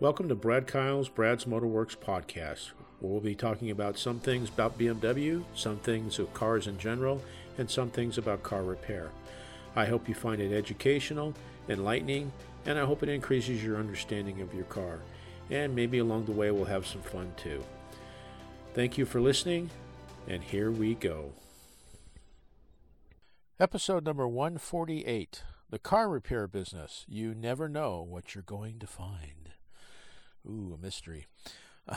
Welcome to Brad Kyle's Brad's Motorworks podcast, where we'll be talking about some things about BMW, some things of cars in general, and some things about car repair. I hope you find it educational, enlightening, and I hope it increases your understanding of your car. And maybe along the way we'll have some fun too. Thank you for listening, and here we go. Episode number 148 The Car Repair Business. You never know what you're going to find. Ooh, a mystery.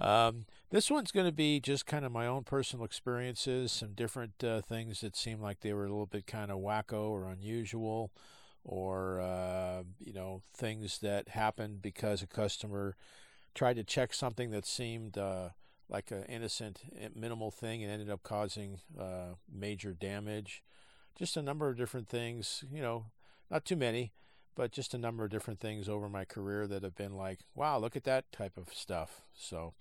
um, this one's going to be just kind of my own personal experiences, some different uh, things that seemed like they were a little bit kind of wacko or unusual, or uh, you know things that happened because a customer tried to check something that seemed uh, like an innocent, eh, minimal thing and ended up causing uh, major damage. Just a number of different things, you know, not too many but just a number of different things over my career that have been like, wow, look at that type of stuff. So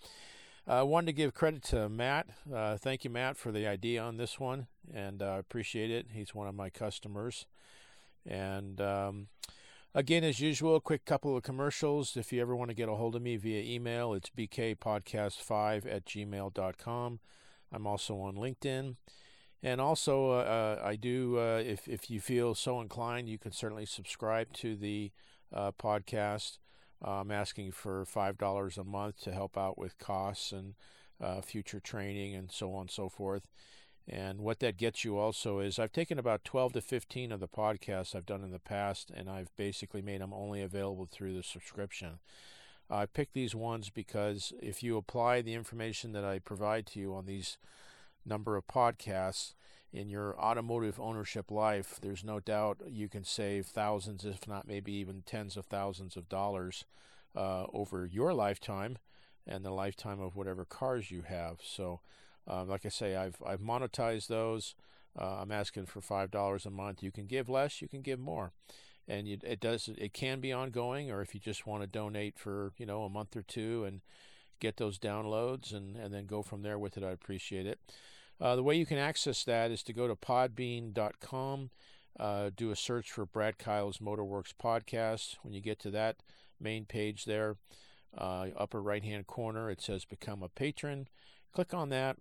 I uh, wanted to give credit to Matt. Uh, thank you, Matt, for the idea on this one, and I uh, appreciate it. He's one of my customers. And um, again, as usual, a quick couple of commercials. If you ever want to get a hold of me via email, it's bkpodcast5 at gmail.com. I'm also on LinkedIn. And also, uh, uh, I do, uh, if, if you feel so inclined, you can certainly subscribe to the uh, podcast. I'm asking for $5 a month to help out with costs and uh, future training and so on and so forth. And what that gets you also is I've taken about 12 to 15 of the podcasts I've done in the past, and I've basically made them only available through the subscription. I picked these ones because if you apply the information that I provide to you on these number of podcasts in your automotive ownership life, there's no doubt you can save thousands, if not maybe even tens of thousands of dollars uh, over your lifetime and the lifetime of whatever cars you have. So, uh, like I say, I've I've monetized those. Uh, I'm asking for five dollars a month. You can give less, you can give more, and you, it does. It can be ongoing, or if you just want to donate for you know a month or two and get those downloads and and then go from there with it, I appreciate it. Uh, the way you can access that is to go to podbean.com, uh, do a search for Brad Kyle's Motorworks podcast. When you get to that main page there, uh, upper right hand corner, it says Become a Patron. Click on that,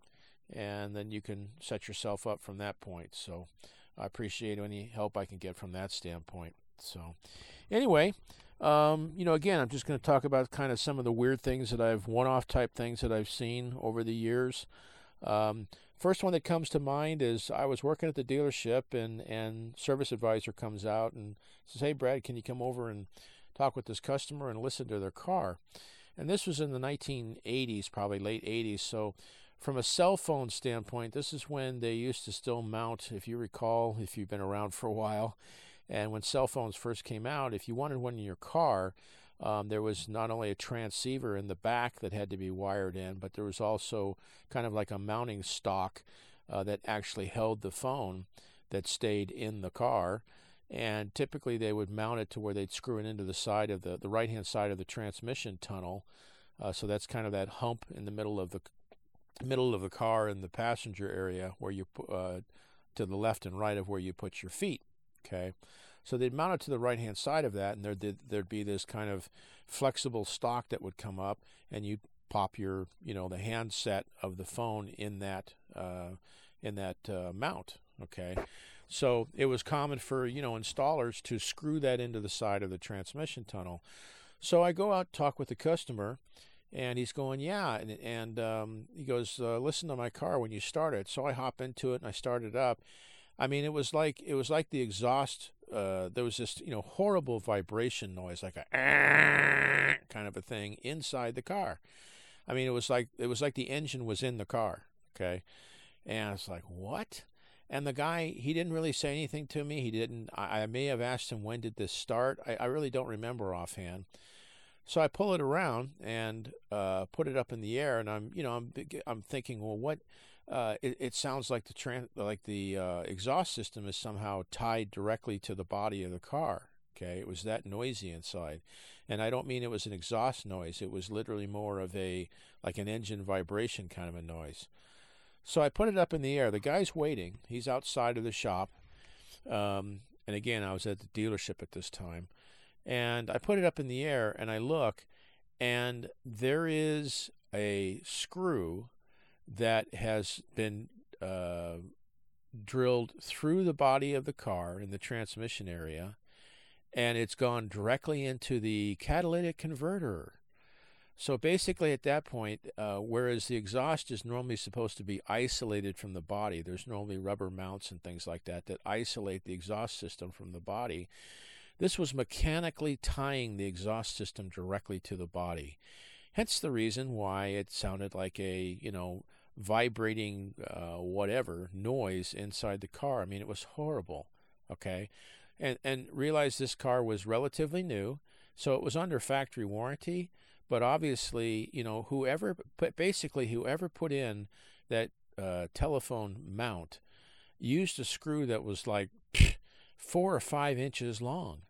and then you can set yourself up from that point. So I appreciate any help I can get from that standpoint. So, anyway, um, you know, again, I'm just going to talk about kind of some of the weird things that I've one off type things that I've seen over the years. Um, First one that comes to mind is I was working at the dealership and and service advisor comes out and says, "Hey Brad, can you come over and talk with this customer and listen to their car?" And this was in the 1980s, probably late 80s. So from a cell phone standpoint, this is when they used to still mount, if you recall, if you've been around for a while, and when cell phones first came out, if you wanted one in your car, um, there was not only a transceiver in the back that had to be wired in, but there was also kind of like a mounting stock uh, that actually held the phone that stayed in the car. And typically they would mount it to where they'd screw it into the side of the, the right hand side of the transmission tunnel. Uh, so that's kind of that hump in the middle of the middle of the car in the passenger area where you uh, to the left and right of where you put your feet. Okay. So they'd mount it to the right hand side of that, and there'd, there'd be this kind of flexible stock that would come up, and you'd pop your, you know, the handset of the phone in that, uh, in that uh, mount. Okay. So it was common for, you know, installers to screw that into the side of the transmission tunnel. So I go out talk with the customer, and he's going, yeah, and, and um, he goes, uh, listen to my car when you start it. So I hop into it and I start it up. I mean, it was like it was like the exhaust uh, there was this you know horrible vibration noise, like a kind of a thing inside the car. I mean, it was like it was like the engine was in the car. Okay, and I was like, what? And the guy, he didn't really say anything to me. He didn't. I, I may have asked him when did this start. I, I, really don't remember offhand. So I pull it around and uh, put it up in the air, and I'm, you know, I'm, I'm thinking, well, what? Uh, it, it, sounds like the like the uh, exhaust system is somehow tied directly to the body of the car. Okay, it was that noisy inside, and I don't mean it was an exhaust noise. It was literally more of a like an engine vibration kind of a noise. So I put it up in the air. The guy's waiting. He's outside of the shop, um, and again, I was at the dealership at this time, And I put it up in the air and I look, and there is a screw that has been uh, drilled through the body of the car in the transmission area, and it's gone directly into the catalytic converter. So basically, at that point, uh, whereas the exhaust is normally supposed to be isolated from the body, there's normally rubber mounts and things like that that isolate the exhaust system from the body. This was mechanically tying the exhaust system directly to the body. Hence the reason why it sounded like a, you know, vibrating uh, whatever noise inside the car. I mean, it was horrible. Okay, and and realize this car was relatively new, so it was under factory warranty. But obviously, you know, whoever basically whoever put in that uh, telephone mount used a screw that was like four or five inches long,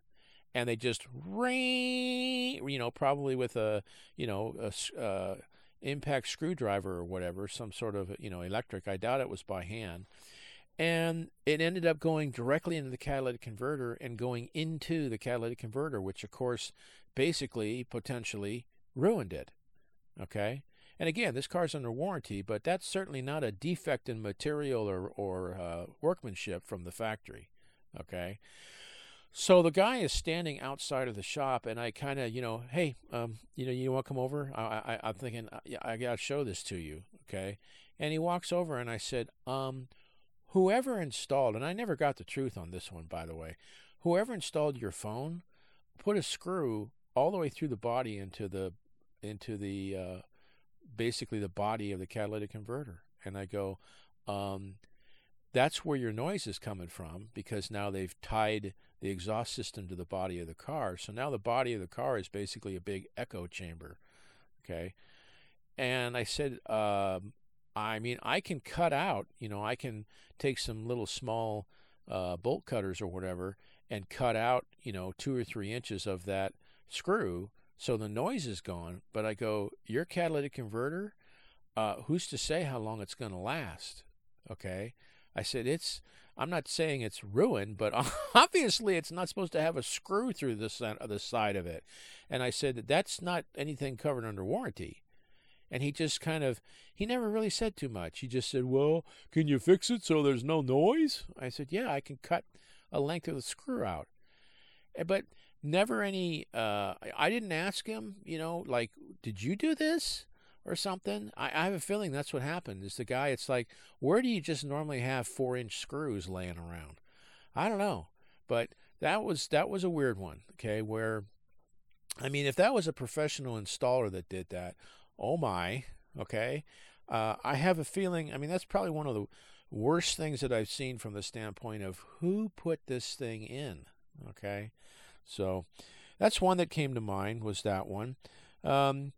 and they just ring, you know, probably with a you know a uh, impact screwdriver or whatever, some sort of you know electric. I doubt it was by hand. And it ended up going directly into the catalytic converter and going into the catalytic converter, which of course basically potentially ruined it. Okay? And again, this car's under warranty, but that's certainly not a defect in material or, or uh, workmanship from the factory. Okay? So the guy is standing outside of the shop, and I kind of, you know, hey, um, you know, you want to come over? I, I, am thinking, uh, yeah, I got to show this to you. Okay? And he walks over, and I said, um, whoever installed, and I never got the truth on this one, by the way, whoever installed your phone put a screw all the way through the body into the into the uh, basically the body of the catalytic converter. And I go, um, that's where your noise is coming from because now they've tied the exhaust system to the body of the car. So now the body of the car is basically a big echo chamber. Okay. And I said, um, I mean, I can cut out, you know, I can take some little small uh, bolt cutters or whatever and cut out, you know, two or three inches of that screw so the noise is gone, but I go, your catalytic converter, uh, who's to say how long it's going to last? Okay. I said, it's, I'm not saying it's ruined, but obviously it's not supposed to have a screw through the, center, the side of it. And I said that that's not anything covered under warranty. And he just kind of, he never really said too much. He just said, well, can you fix it so there's no noise? I said, yeah, I can cut a length of the screw out. Eh, but never any uh, i didn't ask him you know like did you do this or something I, I have a feeling that's what happened is the guy it's like where do you just normally have four inch screws laying around i don't know but that was that was a weird one okay where i mean if that was a professional installer that did that oh my okay uh, i have a feeling i mean that's probably one of the worst things that i've seen from the standpoint of who put this thing in okay so that's one that came to mind was that one. Um,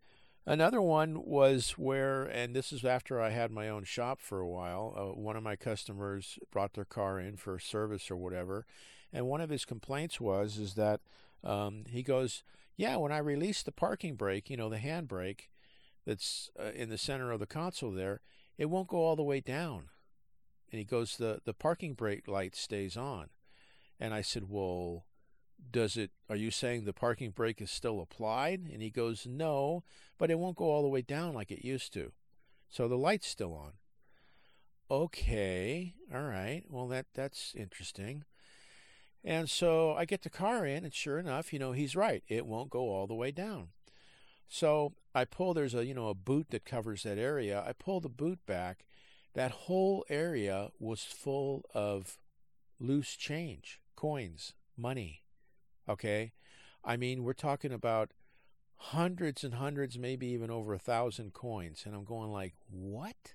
another one was where, and this is after I had my own shop for a while. Uh, one of my customers brought their car in for service or whatever, and one of his complaints was is that um, he goes, "Yeah, when I release the parking brake, you know, the handbrake that's uh, in the center of the console there, it won't go all the way down." And he goes, "the the parking brake light stays on." And I said, "Well." Does it are you saying the parking brake is still applied? And he goes no but it won't go all the way down like it used to. So the light's still on. Okay all right. Well that that's interesting. And so i get the car in and sure enough you know he's right it won't go all the way down. So i pull there's a you know a boot that covers that area. I pull the boot back. That whole area was full of loose change coins money Okay. I mean, we're talking about hundreds and hundreds, maybe even over a thousand coins. And I'm going like, what?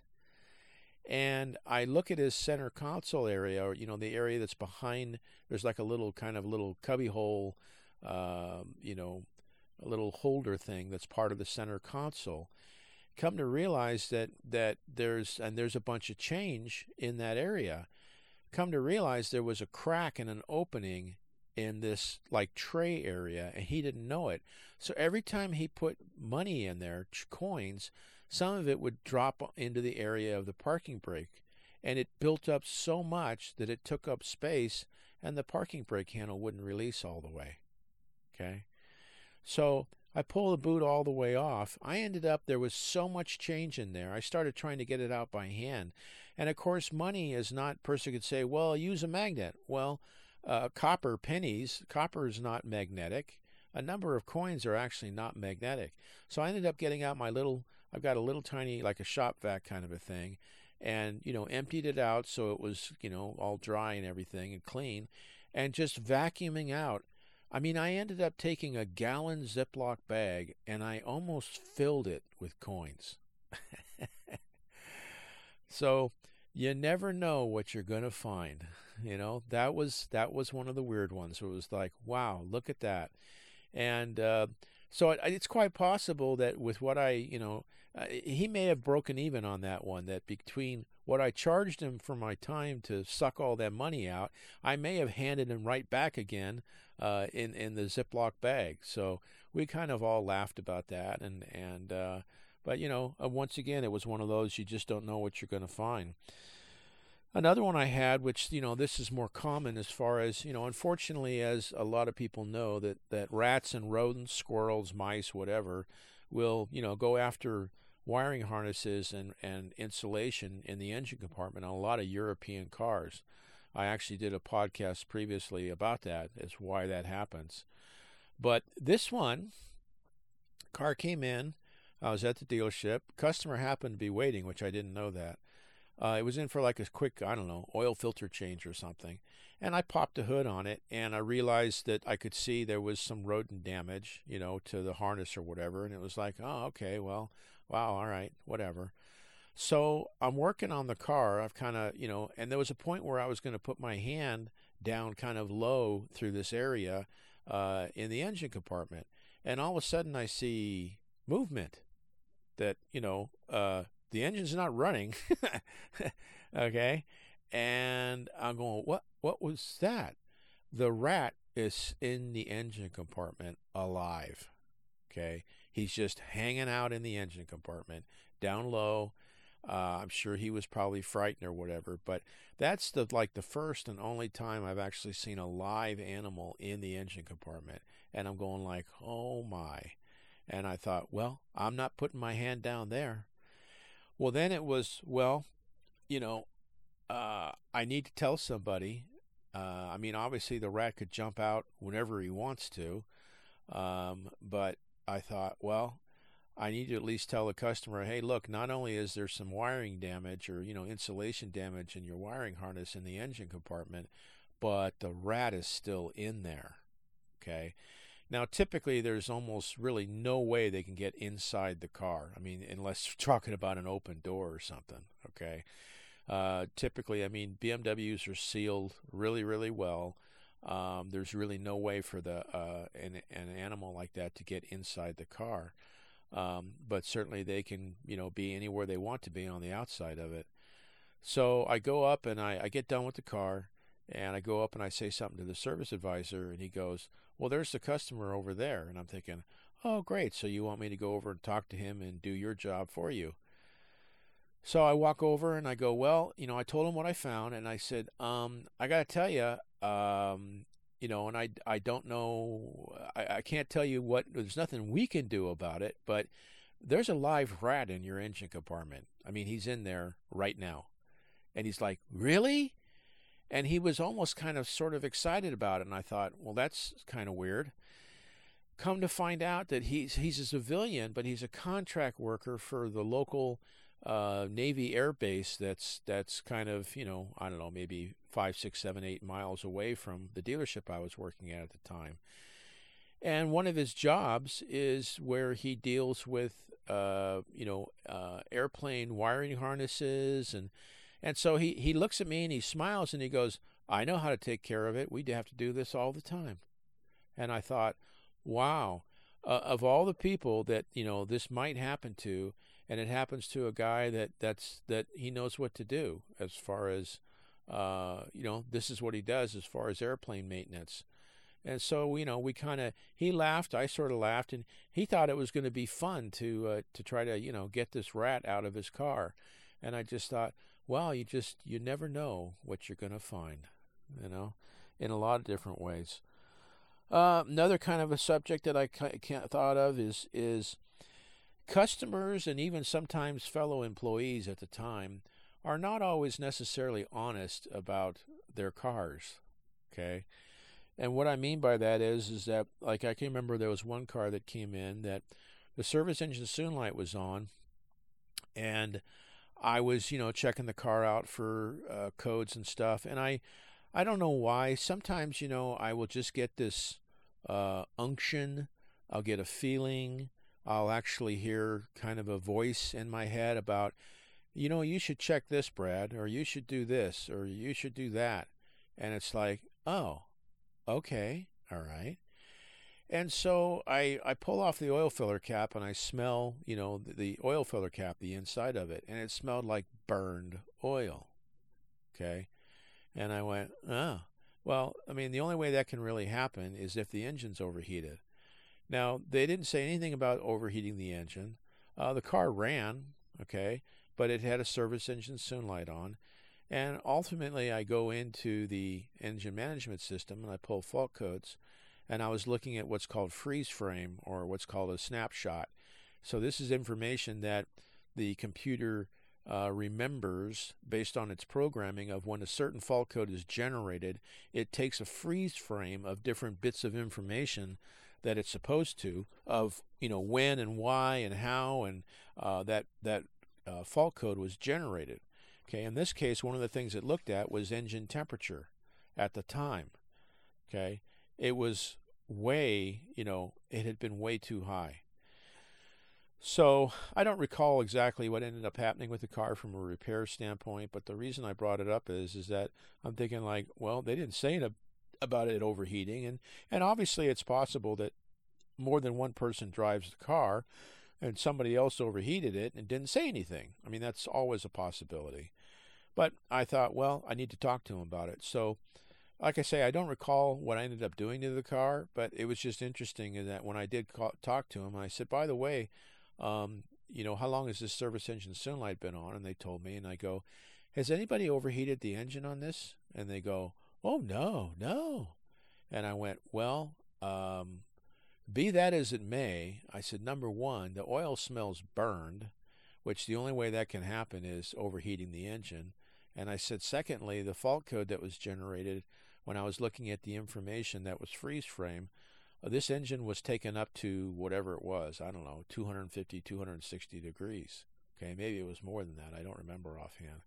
And I look at his center console area, or, you know, the area that's behind, there's like a little kind of little cubby hole, uh, you know, a little holder thing that's part of the center console. Come to realize that, that there's, and there's a bunch of change in that area. Come to realize there was a crack and an opening in this like tray area and he didn't know it. So every time he put money in there, coins, some of it would drop into the area of the parking brake and it built up so much that it took up space and the parking brake handle wouldn't release all the way. Okay. So I pull the boot all the way off. I ended up, there was so much change in there. I started trying to get it out by hand. And of course, money is not, person could say, well, use a magnet. Well, uh, copper pennies, copper is not magnetic. A number of coins are actually not magnetic. So I ended up getting out my little, I've got a little tiny, like a shop vac kind of a thing, and, you know, emptied it out so it was, you know, all dry and everything and clean, and just vacuuming out I mean, I ended up taking a gallon Ziploc bag and I almost filled it with coins. so you never know what you're going to find. You know, that was that was one of the weird ones. It was like, wow, look at that. And uh, so it, it's quite possible that with what I, you know, uh, he may have broken even on that one. That between what I charged him for my time to suck all that money out, I may have handed him right back again uh, in in the Ziploc bag. So we kind of all laughed about that, and and uh, but you know, uh, once again, it was one of those you just don't know what you're going to find. Another one I had, which you know, this is more common as far as you know. Unfortunately, as a lot of people know, that that rats and rodents, squirrels, mice, whatever, will you know go after wiring harnesses and, and insulation in the engine compartment on a lot of European cars. I actually did a podcast previously about that, as why that happens. But this one, car came in. I was at the dealership. Customer happened to be waiting, which I didn't know that. Uh, it was in for like a quick, I don't know, oil filter change or something. And I popped the hood on it, and I realized that I could see there was some rodent damage, you know, to the harness or whatever. And it was like, oh, okay, well, wow, all right, whatever. So I'm working on the car. I've kind of, you know, and there was a point where I was going to put my hand down kind of low through this area uh, in the engine compartment. And all of a sudden I see movement that, you know, uh, the engine's not running. okay. And I'm going, what, what was that? The rat is in the engine compartment alive. Okay. He's just hanging out in the engine compartment down low uh, I'm sure he was probably frightened or whatever, but that's the like the first and only time I've actually seen a live animal in the engine compartment, and I'm going like, oh my, and I thought, well, I'm not putting my hand down there. Well, then it was, well, you know, uh, I need to tell somebody. Uh, I mean, obviously the rat could jump out whenever he wants to, um, but I thought, well, I need to at least tell the customer, hey, look, not only is there some wiring damage or you know insulation damage in your wiring harness in the engine compartment, but the rat is still in there. Okay. Now, typically, there's almost really no way they can get inside the car. I mean, unless you're talking about an open door or something. Okay. Uh, typically, I mean, BMWs are sealed really, really well. Um, there's really no way for the uh, an, an animal like that to get inside the car. Um, but certainly they can, you know, be anywhere they want to be on the outside of it. So I go up and I, I get done with the car and I go up and I say something to the service advisor and he goes, Well, there's the customer over there. And I'm thinking, Oh, great. So you want me to go over and talk to him and do your job for you. So I walk over and I go, Well, you know, I told him what I found and I said, um, I got to tell you, um, you know, and I, I don't know, I, I can't tell you what, there's nothing we can do about it, but there's a live rat in your engine compartment. I mean, he's in there right now. And he's like, Really? And he was almost kind of sort of excited about it. And I thought, Well, that's kind of weird. Come to find out that he's, he's a civilian, but he's a contract worker for the local uh, Navy air base that's that's kind of you know I don't know maybe five six seven eight miles away from the dealership I was working at at the time, and one of his jobs is where he deals with uh, you know uh, airplane wiring harnesses and and so he he looks at me and he smiles and he goes I know how to take care of it. We have to do this all the time, and I thought wow. Uh, of all the people that you know this might happen to and it happens to a guy that that's that he knows what to do as far as uh, you know this is what he does as far as airplane maintenance. And so you know we kind of he laughed i sort of laughed and he thought it was going to be fun to uh, to try to you know get this rat out of his car. And i just thought well you just you never know what you're going to find you know in a lot of different ways Uh, another kind of a subject that I can't thought of is is customers and even sometimes fellow employees at the time are not always necessarily honest about their cars. Okay. And what I mean by that is, is that like I can remember there was one car that came in that the service engine soon light was on, and I was you know checking the car out for uh, codes and stuff, and I I don't know why. Sometimes you know I will just get this uh, unction, I'll get a feeling, I'll actually hear kind of a voice in my head about you know you should check this Brad or you should do this or you should do that, and it's like oh okay, all right. And so I, I pull off the oil filler cap and I smell, you know, the, the oil filler cap, the inside of it, and it smelled like burned oil. Okay. And I went, oh, well, I mean, the only way that can really happen is if the engine's overheated. Now, they didn't say anything about overheating the engine. Uh, the car ran, okay, but it had a service engine soon light on. And ultimately, I go into the engine management system and I pull fault codes. And I was looking at what's called freeze frame or what's called a snapshot. So, this is information that the computer uh, remembers based on its programming of when a certain fault code is generated. It takes a freeze frame of different bits of information that it's supposed to of you know when and why and how and uh, that that uh, fault code was generated. Okay, in this case, one of the things it looked at was engine temperature at the time. Okay, it was way, you know, it had been way too high. So I don't recall exactly what ended up happening with the car from a repair standpoint, but the reason I brought it up is is that I'm thinking like, well, they didn't say it about it overheating, and and obviously it's possible that more than one person drives the car, and somebody else overheated it and didn't say anything. I mean, that's always a possibility. But I thought, well, I need to talk to him about it. So, like I say, I don't recall what I ended up doing to the car, but it was just interesting in that when I did call, talk to him, I said, by the way, um, you know, how long has this service engine soon light been on? And they told me, and I go, has anybody overheated the engine on this? And they go, oh, no, no. And I went, well, um, be that as it may, I said, number one, the oil smells burned, which the only way that can happen is overheating the engine. And I said, secondly, the fault code that was generated when I was looking at the information that was freeze frame, uh, this engine was taken up to whatever it was, I don't know, 250, 260 degrees. Okay, maybe it was more than that. I don't remember offhand.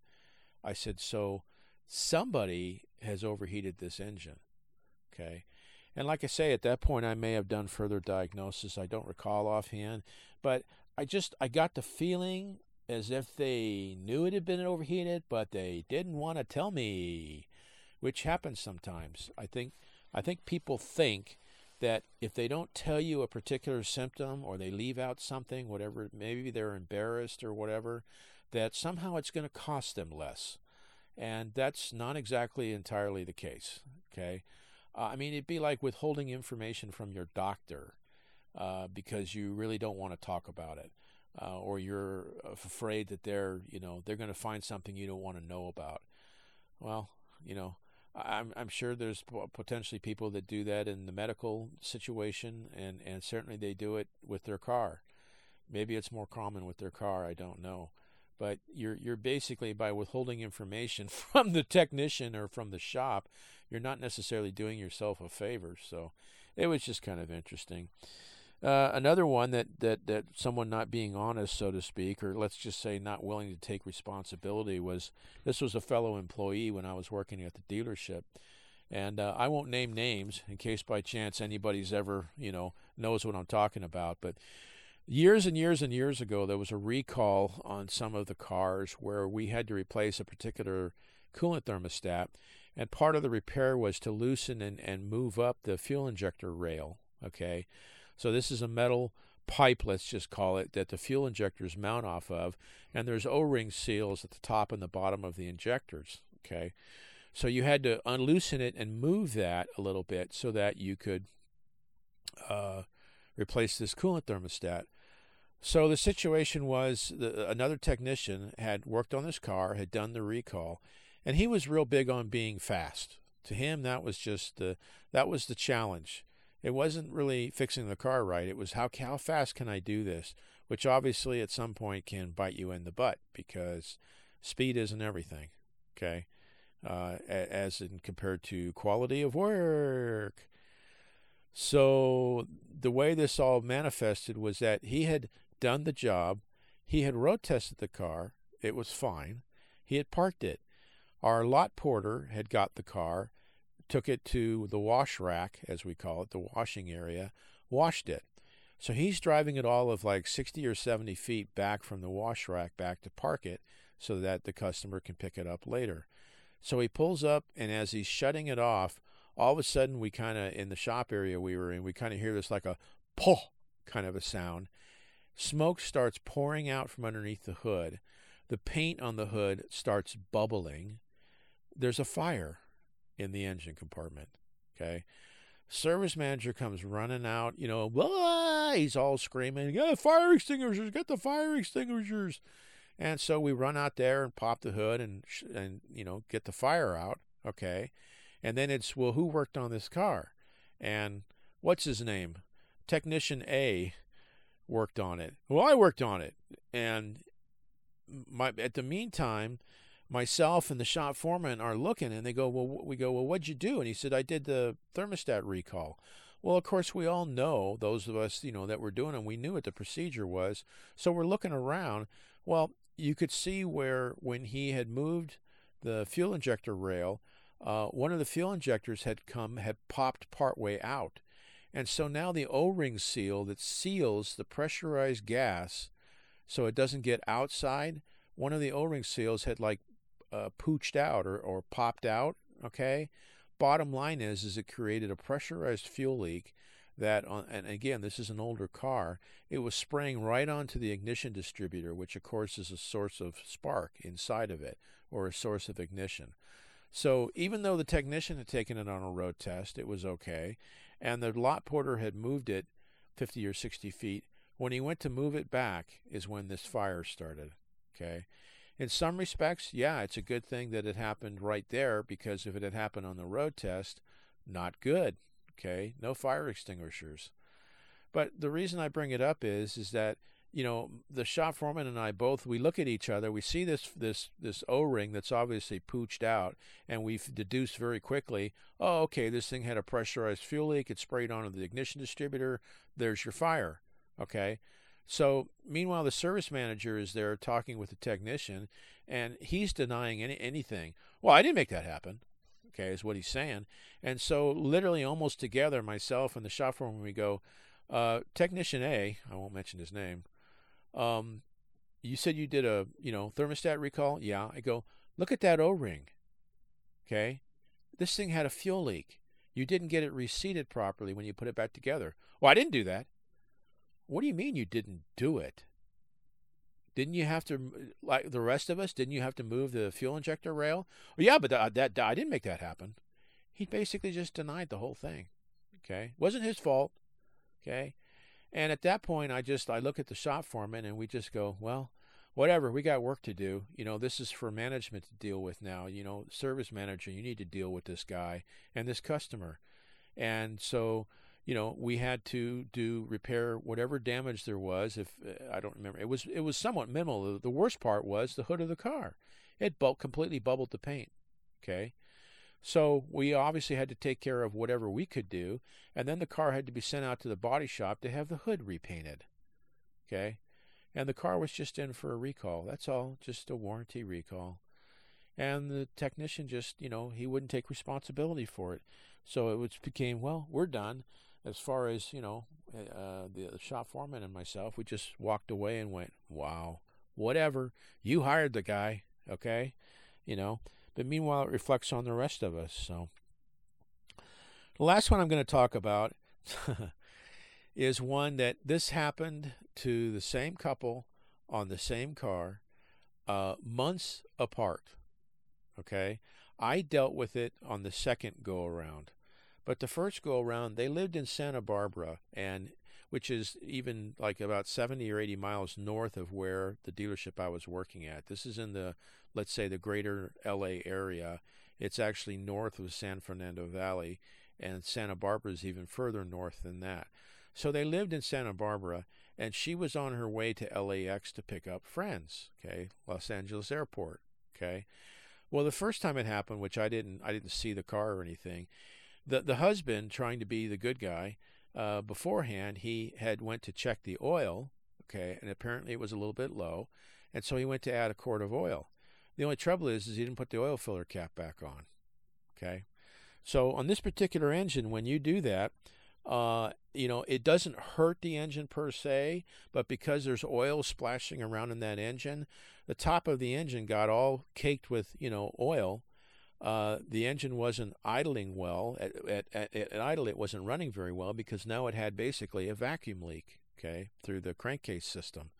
I said, so somebody has overheated this engine. Okay. And like I say, at that point, I may have done further diagnosis. I don't recall offhand, but I just I got the feeling as if they knew it had been overheated, but they didn't want to tell me, which happens sometimes. I think I think people think that if they don't tell you a particular symptom or they leave out something, whatever, maybe they're embarrassed or whatever, that somehow it's going to cost them less. And that's not exactly entirely the case. Okay. Uh, I mean, it'd be like withholding information from your doctor uh, because you really don't want to talk about it, uh, or you're afraid that they're, you know, they're going to find something you don't want to know about. Well, you know, I'm I'm sure there's potentially people that do that in the medical situation, and and certainly they do it with their car. Maybe it's more common with their car. I don't know but you're you're basically by withholding information from the technician or from the shop you're not necessarily doing yourself a favor. So it was just kind of interesting. Uh, another one that, that, that someone not being honest, so to speak, or let's just say not willing to take responsibility was this was a fellow employee when I was working at the dealership. And uh, I won't name names in case by chance anybody's ever, you know, knows what I'm talking about. But years and years and years ago, there was a recall on some of the cars where we had to replace a particular coolant thermostat and part of the repair was to loosen and, and move up the fuel injector rail. Okay, so this is a metal pipe, let's just call it, that the fuel injectors mount off of, and there's O-ring seals at the top and the bottom of the injectors. Okay, so you had to unloosen it and move that a little bit so that you could uh, replace this coolant thermostat. So the situation was the, another technician had worked on this car, had done the recall, and he was real big on being fast. To him, that was just the that was the challenge. It wasn't really fixing the car right. It was how how fast can I do this, which obviously at some point can bite you in the butt because speed isn't everything. Okay, uh, as in compared to quality of work. So the way this all manifested was that he had done the job, he had road tested the car, it was fine, he had parked it. Our lot porter had got the car, took it to the wash rack, as we call it, the washing area, washed it. So he's driving it all of like 60 or 70 feet back from the wash rack back to park it so that the customer can pick it up later. So he pulls up, and as he's shutting it off, all of a sudden we kind of, in the shop area we were in, we kind of hear this like a pull kind of a sound. Smoke starts pouring out from underneath the hood. The paint on the hood starts bubbling. There's a fire in the engine compartment. Okay. Service manager comes running out, you know, Wah! he's all screaming, Get the fire extinguishers, get the fire extinguishers. And so we run out there and pop the hood and, and you know, get the fire out. Okay. And then it's, well, who worked on this car? And what's his name? Technician A worked on it. Well, I worked on it. And my, at the meantime, myself and the shop foreman are looking and they go, Well, we go, Well, what'd you do? And he said, I did the thermostat recall. Well, of course, we all know, those of us, you know, that were doing them, we knew what the procedure was. So we're looking around. Well, you could see where when he had moved the fuel injector rail, uh, one of the fuel injectors had come, had popped partway out. And so now the O ring seal that seals the pressurized gas so it doesn't get outside, one of the O ring seals had like uh, pooched out or, or popped out. Okay. Bottom line is, is it created a pressurized fuel leak that, on, and again, this is an older car. It was spraying right onto the ignition distributor, which of course is a source of spark inside of it or a source of ignition. So even though the technician had taken it on a road test, it was okay, and the lot porter had moved it 50 or 60 feet. When he went to move it back, is when this fire started. Okay, in some respects, yeah, it's a good thing that it happened right there because if it had happened on the road test, not good. Okay, no fire extinguishers. But the reason I bring it up is is that you know the shop foreman and I both we look at each other, we see this this this O-ring that's obviously pooched out, and we've deduced very quickly, oh, okay, this thing had a pressurized fuel leak. It sprayed onto the ignition distributor. There's your fire. Okay, so, meanwhile, the service manager is there talking with the technician, and he's denying any, anything. Well, I didn't make that happen, okay, is what he's saying. And so, literally, almost together, myself and the shop foreman, we go, uh, Technician A, I won't mention his name, um, you said you did a, you know, thermostat recall? Yeah. I go, look at that O ring, okay? This thing had a fuel leak. You didn't get it reseated properly when you put it back together. Well, I didn't do that. What do you mean you didn't do it? Didn't you have to, like the rest of us, didn't you have to move the fuel injector rail? Well, yeah, but that, that I didn't make that happen. He basically just denied the whole thing. Okay, wasn't his fault. Okay, and at that point, I just I look at the shop foreman and we just go, well, whatever, we got work to do. You know, this is for management to deal with now. You know, service manager, you need to deal with this guy and this customer, and so you know, we had to do repair whatever damage there was. If uh, I don't remember, it was it was somewhat minimal. The, the worst part was the hood of the car. It bu- completely bubbled the paint. Okay, so we obviously had to take care of whatever we could do, and then the car had to be sent out to the body shop to have the hood repainted. Okay, and the car was just in for a recall. That's all, just a warranty recall. And the technician just, you know, he wouldn't take responsibility for it. So it was became, well, we're done as far as you know, uh, the, the shop foreman and myself, we just walked away and went, "Wow, whatever. You hired the guy, okay? You know." But meanwhile, it reflects on the rest of us. So, the last one I'm going to talk about is one that this happened to the same couple on the same car, uh, months apart. Okay, I dealt with it on the second go around. But the first go around, they lived in Santa Barbara, and which is even like about 70 or 80 miles north of where the dealership I was working at. This is in the, let's say, the greater LA area. It's actually north of San Fernando Valley, and Santa Barbara is even further north than that. So they lived in Santa Barbara, and she was on her way to LAX to pick up friends. Okay, Los Angeles Airport. Okay, well, the first time it happened, which I didn't, I didn't see the car or anything. The the husband, trying to be the good guy, uh, beforehand, he had went to check the oil. Okay, and apparently it was a little bit low, and so he went to add a quart of oil. The only trouble is, is he didn't put the oil filler cap back on. Okay, so on this particular engine, when you do that, uh, you know, it doesn't hurt the engine per se, but because there's oil splashing around in that engine, the top of the engine got all caked with, you know, oil. Uh, the engine wasn't idling well. At, at, at, at idle, it wasn't running very well because now it had basically a vacuum leak, okay, through the crankcase system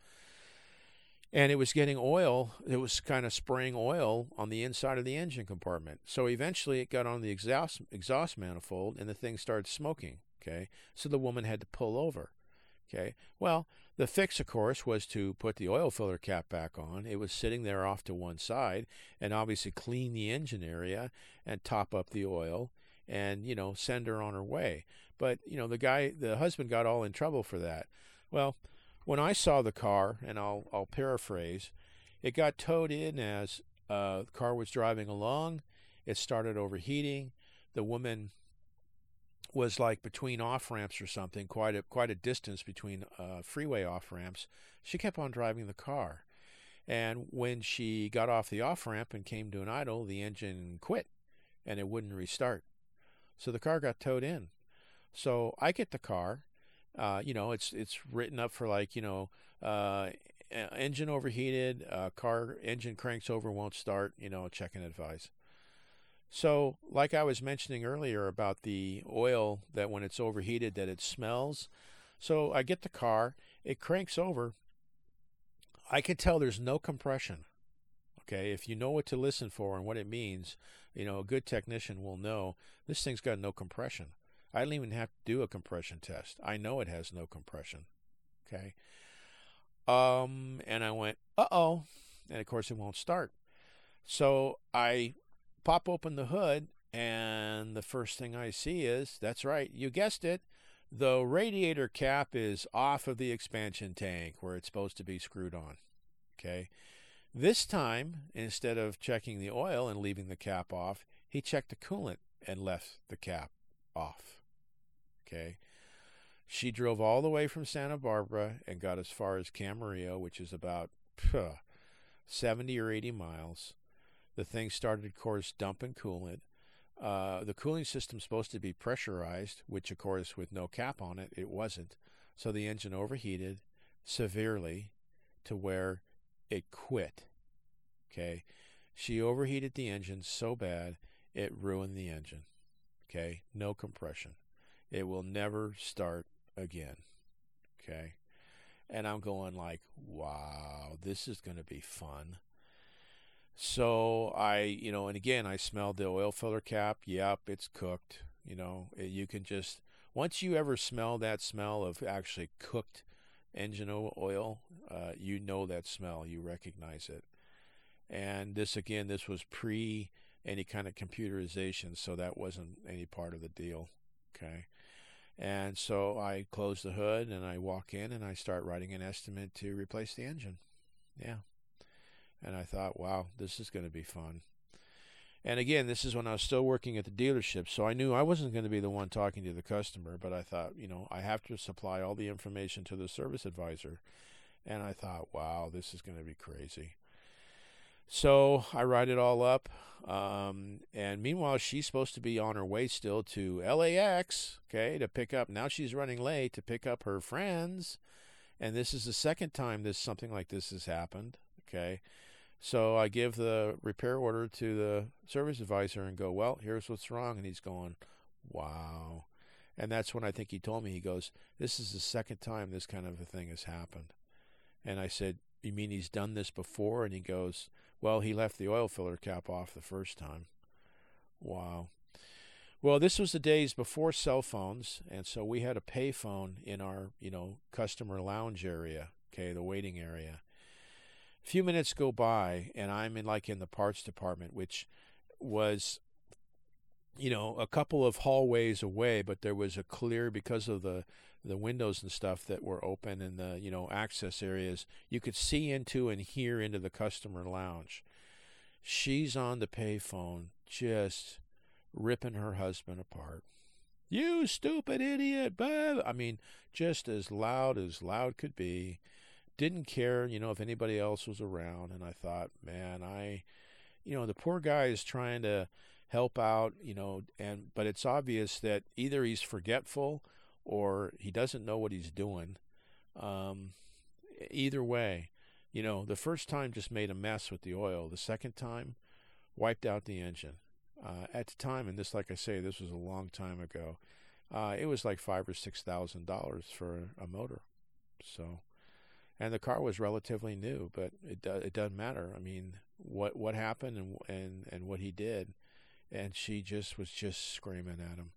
and it was getting oil it was kind of spraying oil on the inside of the engine compartment so eventually it got on the exhaust exhaust manifold and the thing started smoking Okay, so the woman had to pull over. Okay, well, the fix, of course, was to put the oil filler cap back on. It was sitting there off to one side, and obviously clean the engine area and top up the oil, and you know send her on her way. But you know the guy, the husband, got all in trouble for that. Well, when I saw the car, and I'll I'll paraphrase, it got towed in as uh, the car was driving along. It started overheating. The woman was like between off ramps or something, quite a quite a distance between uh, freeway off ramps. She kept on driving the car, and when she got off the off ramp and came to an idle, the engine quit, and it wouldn't restart. So the car got towed in. So I get the car. Uh, you know, it's it's written up for like you know, uh, engine overheated, uh, car engine cranks over, won't start. You know, check and advise. So, like I was mentioning earlier about the oil that when it's overheated that it smells. So, I get the car, it cranks over. I can tell there's no compression. Okay, if you know what to listen for and what it means, you know, a good technician will know this thing's got no compression. I don't even have to do a compression test. I know it has no compression. Okay. Um, and I went, uh oh. And of course, it won't start. So I pop open the hood, and the first thing I see is that's right, you guessed it. The radiator cap is off of the expansion tank where it's supposed to be screwed on. Okay. This time, instead of checking the oil and leaving the cap off, he checked the coolant and left the cap off. Okay. She drove all the way from Santa Barbara and got as far as Camarillo, which is about 70 or 80 miles. The thing started, of course, dumping coolant. Uh, the cooling system's supposed to be pressurized, which, of course, with no cap on it, it wasn't. So the engine overheated severely to where it quit. Okay. She overheated the engine so bad it ruined the engine. Okay. No compression. It will never start again. Okay. And I'm going like, wow, this is going to be fun. So I, you know, and again, I smelled the oil filler cap. Yep, it's cooked. You know, you can just once you ever smell that smell of actually cooked engine oil, uh, you know that smell. You recognize it. And this again, this was pre any kind of computerization, so that wasn't any part of the deal. Okay. And so I close the hood and I walk in and I start writing an estimate to replace the engine. Yeah. And I thought, wow, this is going to be fun. And again, this is when I was still working at the dealership, so I knew I wasn't going to be the one talking to the customer, but I thought, you know, I have to supply all the information to the service advisor. And I thought, wow, this is going to be crazy. So I write it all up. Um, and meanwhile, she's supposed to be on her way still to LAX, okay, to pick up. Now she's running late to pick up her friends. And this is the second time this something like this has happened, okay. So I give the repair order to the service advisor and go, well, here's what's wrong. And he's going, wow. And that's when I think he told me, he goes, this is the second time this kind of a thing has happened. And I said, you mean he's done this before? And he goes, well, he left the oil filler cap off the first time. Wow. Well, this was the days before cell phones, and so we had a payphone in our, you know, customer lounge area, okay, the waiting area few minutes go by and I'm in like in the parts department, which was you know, a couple of hallways away, but there was a clear because of the the windows and stuff that were open and the you know access areas you could see into and hear into the customer lounge. She's on the payphone just ripping her husband apart. You stupid idiot i mean just as loud as loud could be didn't care you know if anybody else was around and i thought man i you know the poor guy is trying to help out you know and but it's obvious that either he's forgetful or he doesn't know what he's doing. Um, either way, you know, the first time just made a mess with the oil. The second time wiped out the engine. Uh, at the time, and this, like I say, this was a long time ago. Uh, it was like five or six thousand dollars for a motor. So, and the car was relatively new, but it do, it doesn't matter. I mean, what what happened and and and what he did, and she just was just screaming at him.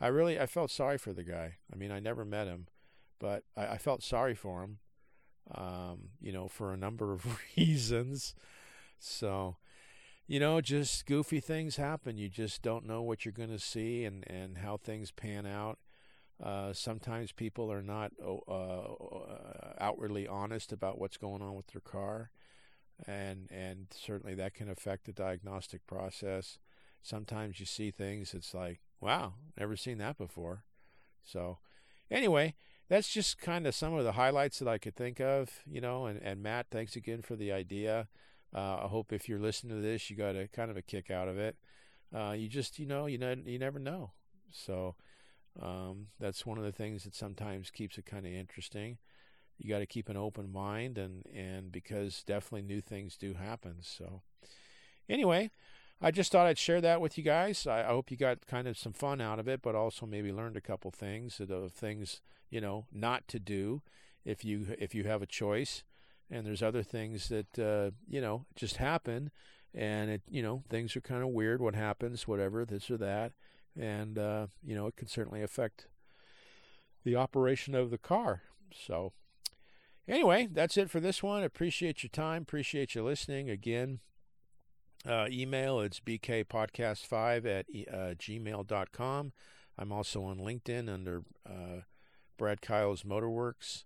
I really I felt sorry for the guy. I mean, I never met him, but I, I felt sorry for him. Um, you know, for a number of reasons. So, you know, just goofy things happen. You just don't know what you're going to see and and how things pan out. Uh, sometimes people are not uh, uh, outwardly honest about what's going on with their car, and and certainly that can affect the diagnostic process. Sometimes you see things. It's like, Wow, never seen that before. So, anyway, that's just kind of some of the highlights that I could think of, you know. And, and Matt, thanks again for the idea. Uh, I hope if you're listening to this, you got a kind of a kick out of it. Uh, you just, you know, you know, you never know. So um, that's one of the things that sometimes keeps it kind of interesting. You got to keep an open mind, and and because definitely new things do happen. So anyway, I just thought I'd share that with you guys. I, I, hope you got kind of some fun out of it, but also maybe learned a couple things of things you know not to do if you if you have a choice. And there's other things that uh, you know just happen, and it you know things are kind of weird. What happens, whatever, this or that, and uh, you know it can certainly affect the operation of the car. So anyway, that's it for this one. Appreciate your time. Appreciate you listening again. Uh, email, it's bkpodcast5 at uh, gmail.com. I'm also on LinkedIn under uh, Brad Kyle's Motorworks.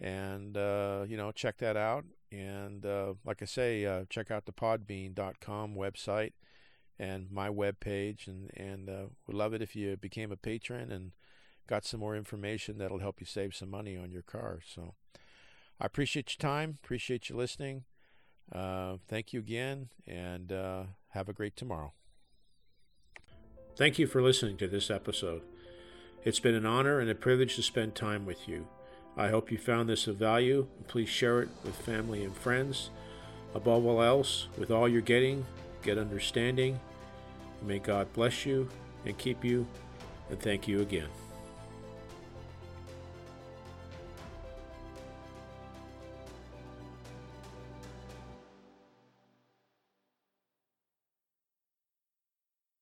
And, uh, you know, check that out. And uh, like I say, uh, check out the podbean.com website and my webpage. And, and uh, would love it if you became a patron and got some more information that'll help you save some money on your car. So I appreciate your time, appreciate you listening. Uh, thank you again, and uh, have a great tomorrow. Thank you for listening to this episode. It's been an honor and a privilege to spend time with you. I hope you found this of value. Please share it with family and friends. Above all else, with all you're getting, get understanding. May God bless you and keep you, and thank you again.